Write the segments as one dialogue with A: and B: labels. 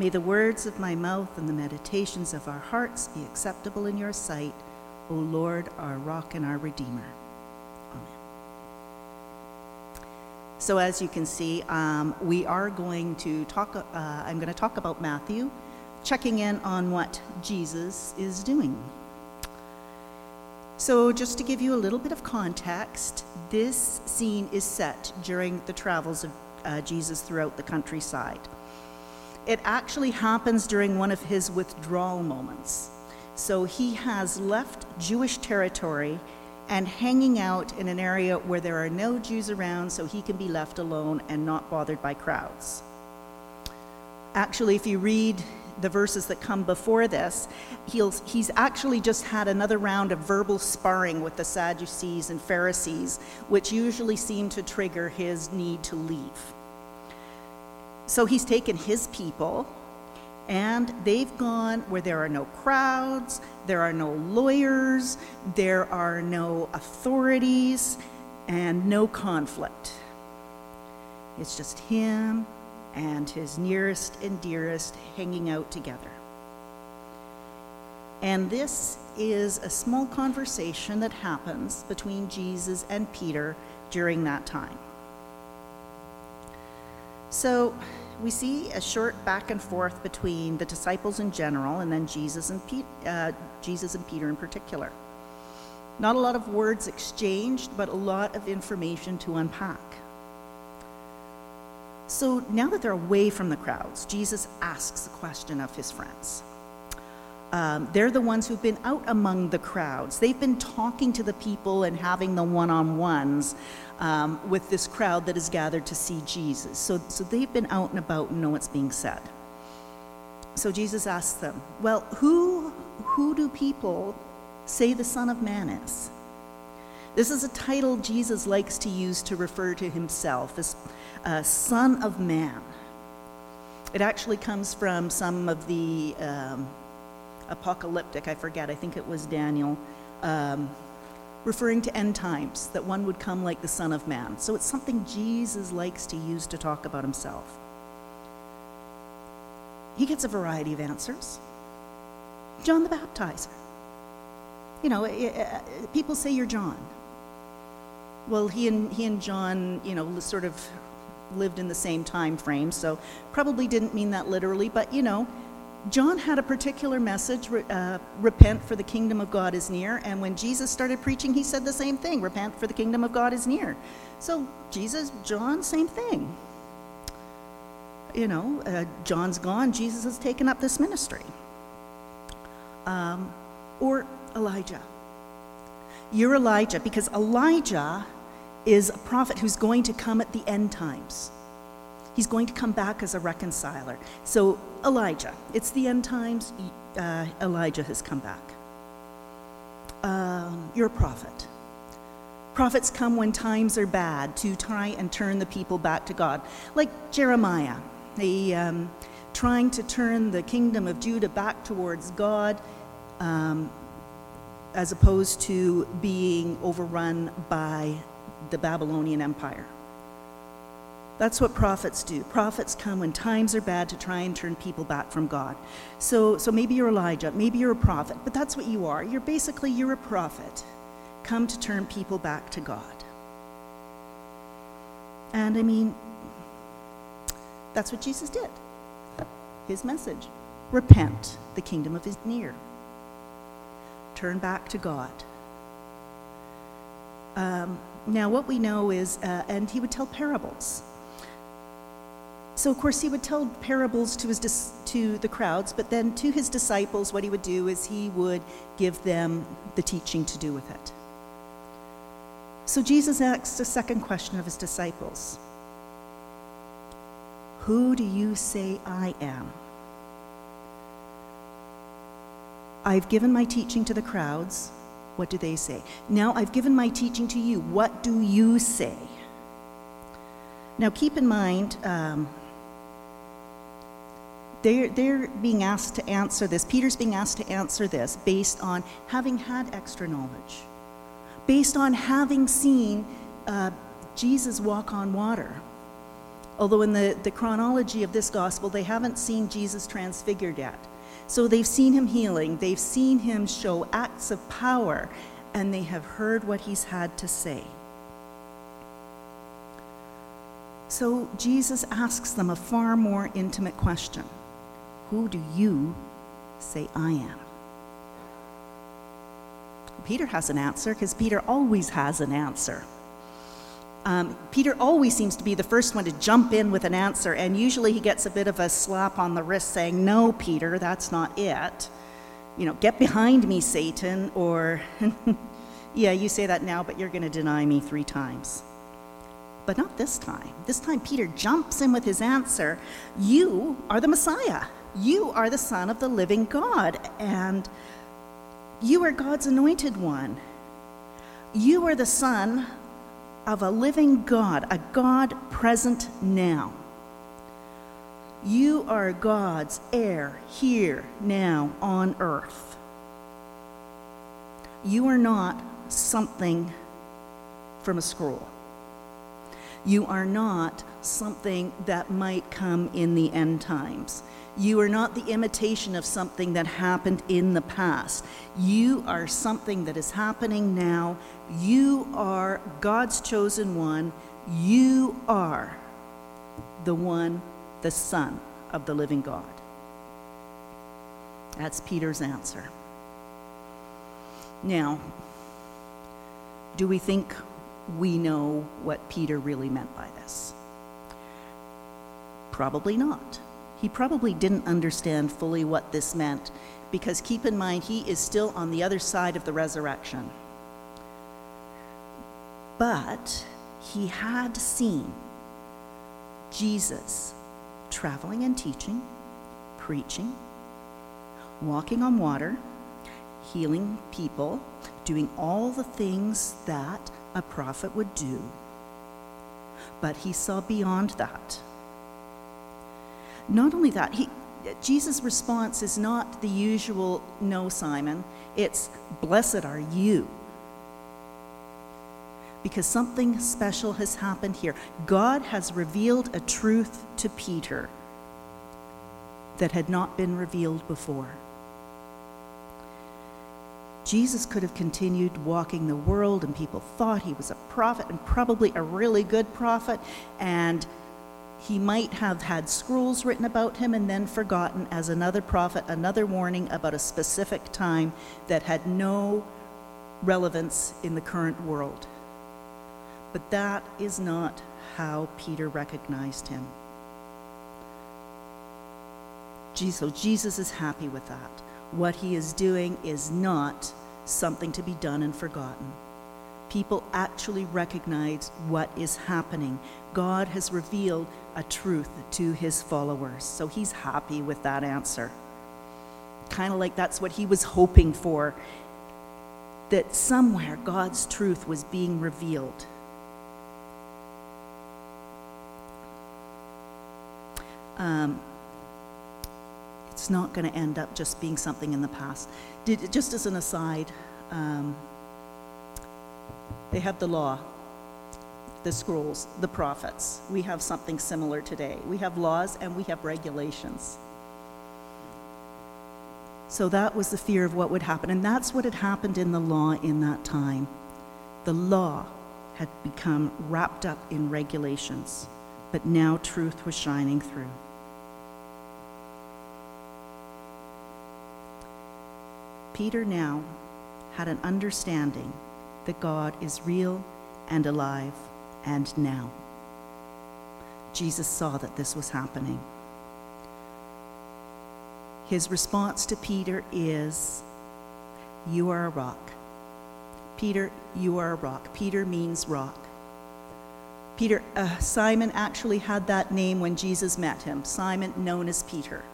A: May the words of my mouth and the meditations of our hearts be acceptable in your sight, O Lord, our rock and our redeemer. Amen. So, as you can see, um, we are going to talk, uh, I'm going to talk about Matthew, checking in on what Jesus is doing. So, just to give you a little bit of context, this scene is set during the travels of uh, Jesus throughout the countryside. It actually happens during one of his withdrawal moments. So, he has left Jewish territory and hanging out in an area where there are no Jews around so he can be left alone and not bothered by crowds. Actually, if you read the verses that come before this, he's, actually just had another round of verbal sparring with the Sadducees and Pharisees, which usually seem to trigger his need to leave. So he's taken his people, and they've gone where there are no crowds, there are no lawyers, there are no authorities, and no conflict. It's just him and his nearest and dearest hanging out together. And this is a small conversation that happens between Jesus and Peter during that time. So we see a short back and forth between the disciples in general and then Jesus and, Pe- uh, Jesus and Peter in particular. Not a lot of words exchanged, but a lot of information to unpack. So now that they're away from the crowds, Jesus asks the question of his friends. Um, they're the ones who've been out among the crowds. They've been talking to the people and having the one on ones um, with this crowd that is gathered to see Jesus. So, so they've been out and about and know what's being said. So Jesus asks them, Well, who, who do people say the Son of Man is? This is a title Jesus likes to use to refer to himself as uh, Son of Man. It actually comes from some of the um, apocalyptic, I forget, I think it was Daniel, um, referring to end times, that one would come like the Son of Man. So it's something Jesus likes to use to talk about himself. He gets a variety of answers. John the Baptizer. You know, eh, eh, eh, people say you're John. Well, he and, he and John, you know, sort of lived in the same time frame, so probably didn't mean that literally, but you know, John had a particular message uh, repent, for the kingdom of God is near. And when Jesus started preaching, he said the same thing repent, for the kingdom of God is near. So, Jesus, John, same thing. You know, uh, John's gone, Jesus has taken up this ministry. Um, or Elijah. You're Elijah because Elijah is a prophet who's going to come at the end times. He's going to come back as a reconciler. So, Elijah, it's the end times. Uh, Elijah has come back. Um, you're a prophet. Prophets come when times are bad to try and turn the people back to God, like Jeremiah, the, um, trying to turn the kingdom of Judah back towards God. Um, as opposed to being overrun by the Babylonian Empire. That's what prophets do. Prophets come when times are bad to try and turn people back from God. So, so maybe you're Elijah, maybe you're a prophet, but that's what you are. You're basically you're a prophet, come to turn people back to God. And I mean, that's what Jesus did. His message: repent, the kingdom of is near. Turn back to God. Um, now, what we know is, uh, and he would tell parables. So, of course, he would tell parables to, his to the crowds, but then to his disciples, what he would do is he would give them the teaching to do with it. So, Jesus asks a second question of his disciples Who do you say I am? I've given my teaching to the crowds. What do they say? Now I've given my teaching to you. What do you say? Now keep in mind, um, they're, they're being asked to answer this. Peter's being asked to answer this based on having had extra knowledge, based on having seen uh, Jesus walk on water. Although, in the, the chronology of this gospel, they haven't seen Jesus transfigured yet. So they've seen him healing, they've seen him show acts of power, and they have heard what he's had to say. So Jesus asks them a far more intimate question Who do you say I am? Peter has an answer because Peter always has an answer. Um, Peter always seems to be the first one to jump in with an answer, and usually he gets a bit of a slap on the wrist saying, No, Peter, that's not it. You know, get behind me, Satan, or, Yeah, you say that now, but you're going to deny me three times. But not this time. This time, Peter jumps in with his answer You are the Messiah. You are the Son of the living God, and you are God's anointed one. You are the Son of a living God, a God present now. You are God's heir here, now, on earth. You are not something from a scroll. You are not something that might come in the end times. You are not the imitation of something that happened in the past. You are something that is happening now. You are God's chosen one. You are the one, the Son of the living God. That's Peter's answer. Now, do we think we know what Peter really meant by this? Probably not. He probably didn't understand fully what this meant because keep in mind, he is still on the other side of the resurrection. But he had seen Jesus traveling and teaching, preaching, walking on water, healing people, doing all the things that a prophet would do. But he saw beyond that. Not only that, he, Jesus' response is not the usual, no, Simon. It's, blessed are you. Because something special has happened here. God has revealed a truth to Peter that had not been revealed before. Jesus could have continued walking the world, and people thought he was a prophet and probably a really good prophet. And he might have had scrolls written about him and then forgotten as another prophet, another warning about a specific time that had no relevance in the current world. But that is not how Peter recognized him. So Jesus is happy with that. What he is doing is not something to be done and forgotten. People actually recognize what is happening. God has revealed a truth to his followers. So he's happy with that answer. Kind of like that's what he was hoping for that somewhere God's truth was being revealed. Um, it's not going to end up just being something in the past. Did, just as an aside, um, they have the law, the scrolls, the prophets. We have something similar today. We have laws and we have regulations. So that was the fear of what would happen. And that's what had happened in the law in that time. The law had become wrapped up in regulations, but now truth was shining through. Peter now had an understanding that God is real and alive and now. Jesus saw that this was happening. His response to Peter is, You are a rock. Peter, you are a rock. Peter means rock. Peter, uh, Simon actually had that name when Jesus met him, Simon, known as Peter.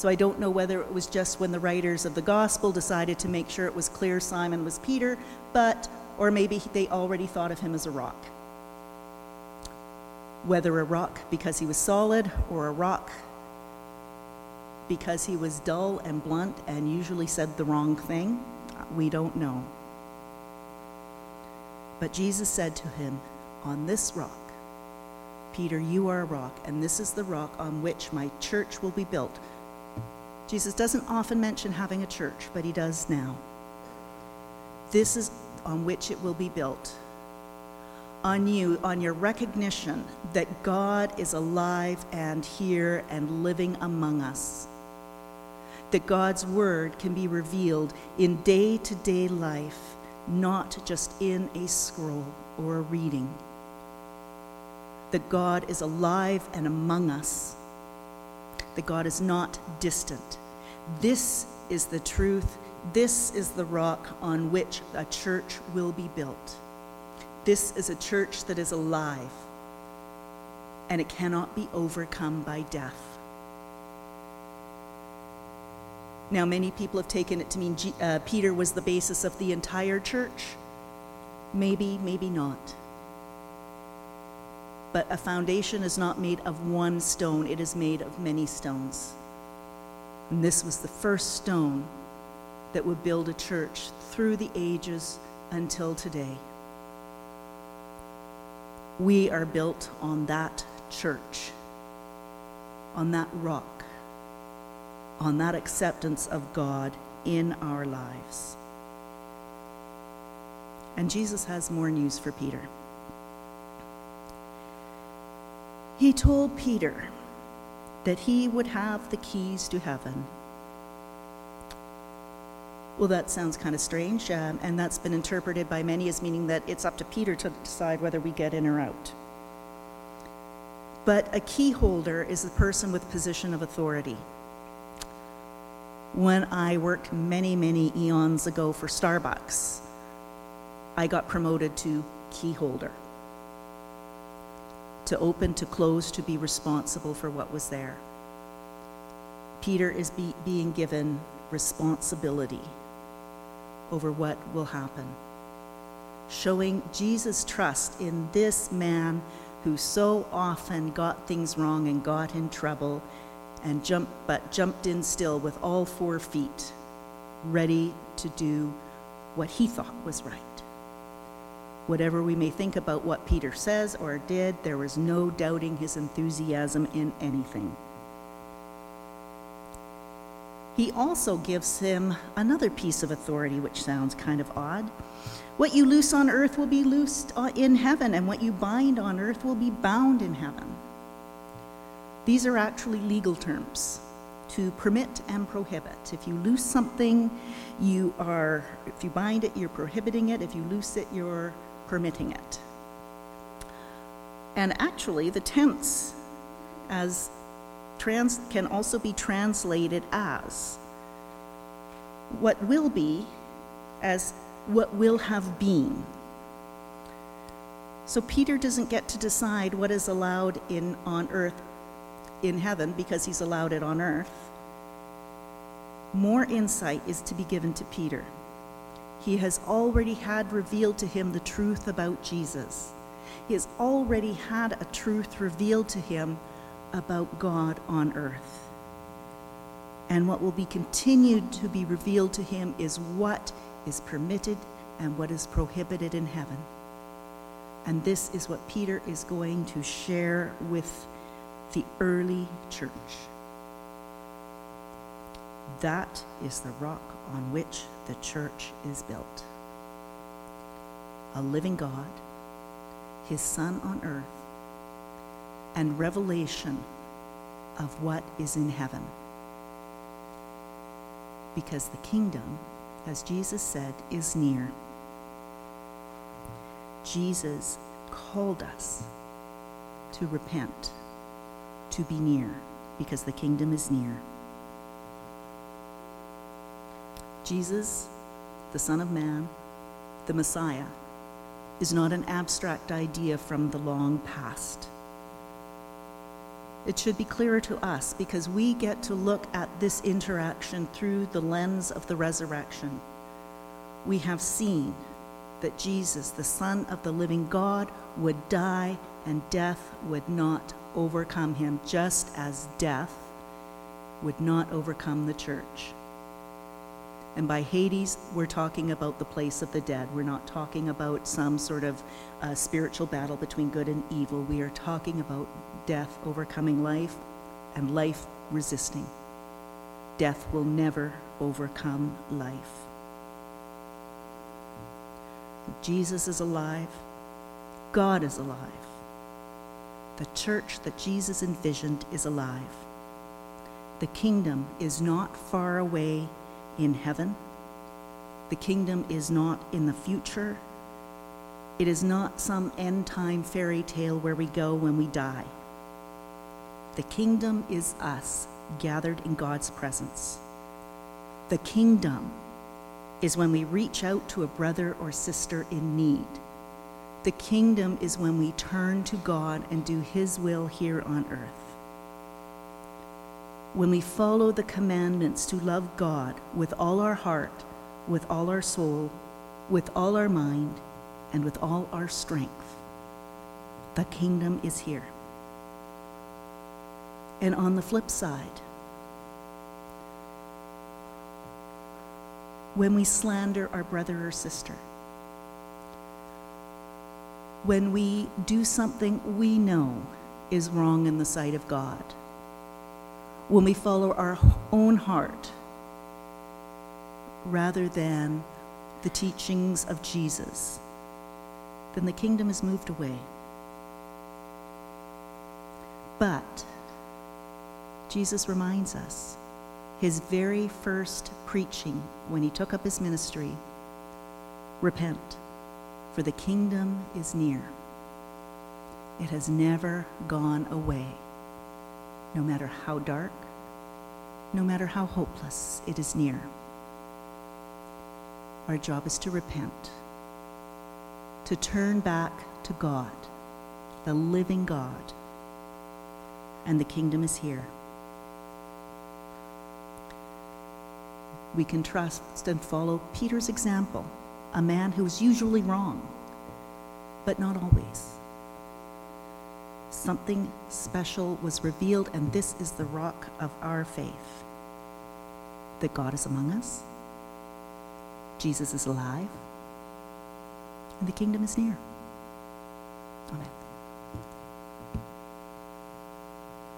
A: So I don't know whether it was just when the writers of the gospel decided to make sure it was clear Simon was Peter, but, or maybe they already thought of him as a rock. Whether a rock because he was solid or a rock because he was dull and blunt and usually said the wrong thing, we don't know. But Jesus said to him, On this rock Peter, you are a rock, and this is the rock on which my church will be built. Jesus doesn't often mention having a church, but he does now. This is on which it will be built. On you, on your recognition that God is alive and here and living among us. That God's word can be revealed in day to day life, not just in a scroll or a reading. That God is alive and among us. That God is not distant. This is the truth this is the rock on which a church will be built. This is a church that is alive, and it cannot be overcome by death. Now, many people have taken it to mean G- uh, Peter was the basis of the entire church. Maybe, maybe not. But a foundation is not made of one stone, it is made of many stones. And this was the first stone that would build a church through the ages until today. We are built on that church, on that rock, on that acceptance of God in our lives. And Jesus has more news for Peter. He told Peter that he would have the keys to heaven well, that sounds kind of strange, um, and that's been interpreted by many as meaning that it's up to Peter to decide whether we get in or out. But a key holder is the person with position of authority. When I worked many, many eons ago for Starbucks, I got promoted to key holder. To open, to close, to be responsible for what was there. Peter is be, being given responsibility over what will happen. Showing Jesus' trust in this man who so often got things wrong and got in trouble and jumped but jumped in still with all four feet ready to do what he thought was right whatever we may think about what peter says or did there was no doubting his enthusiasm in anything he also gives him another piece of authority, which sounds kind of odd. What you loose on earth will be loosed uh, in heaven, and what you bind on earth will be bound in heaven. These are actually legal terms to permit and prohibit. If you loose something, you are, if you bind it, you're prohibiting it. If you loose it, you're permitting it. And actually, the tense, as trans, can also be translated as what will be as what will have been. So Peter doesn't get to decide what is allowed in on earth in heaven because he's allowed it on earth. More insight is to be given to Peter. He has already had revealed to him the truth about Jesus. He has already had a truth revealed to him about God on earth. And what will be continued to be revealed to him is what is permitted and what is prohibited in heaven. And this is what Peter is going to share with the early church. That is the rock on which the church is built. A living God, his Son on earth, and revelation of what is in heaven. Because the kingdom, as Jesus said, is near. Jesus called us to repent, to be near, because the kingdom is near. Jesus, the Son of Man, the Messiah, is not an abstract idea from the long past. It should be clearer to us because we get to look at this interaction through the lens of the resurrection. We have seen that Jesus, the Son of the living God, would die and death would not overcome him, just as death would not overcome the church. And by Hades, we're talking about the place of the dead. We're not talking about some sort of uh, spiritual battle between good and evil. We are talking about death overcoming life and life resisting. Death will never overcome life. Jesus is alive. God is alive. The church that Jesus envisioned is alive. The kingdom is not far away in heaven. The kingdom is not in the future. It is not some end time fairy tale where we go when we die. The kingdom is us gathered in God's presence. The kingdom is when we reach out to a brother or sister in need. The kingdom is when we turn to God and do His will here on earth. When we follow the commandments to love God with all our heart, with all our soul, with all our mind, and with all our strength, the kingdom is here. And on the flip side, when we slander our brother or sister, when we do something we know is wrong in the sight of God, when we follow our own heart rather than the teachings of Jesus, then the kingdom is moved away. But Jesus reminds us his very first preaching when he took up his ministry repent, for the kingdom is near. It has never gone away, no matter how dark, no matter how hopeless, it is near. Our job is to repent, to turn back to God, the living God, and the kingdom is here. we can trust and follow Peter's example, a man who is usually wrong, but not always. Something special was revealed, and this is the rock of our faith that God is among us, Jesus is alive, and the kingdom is near. Amen.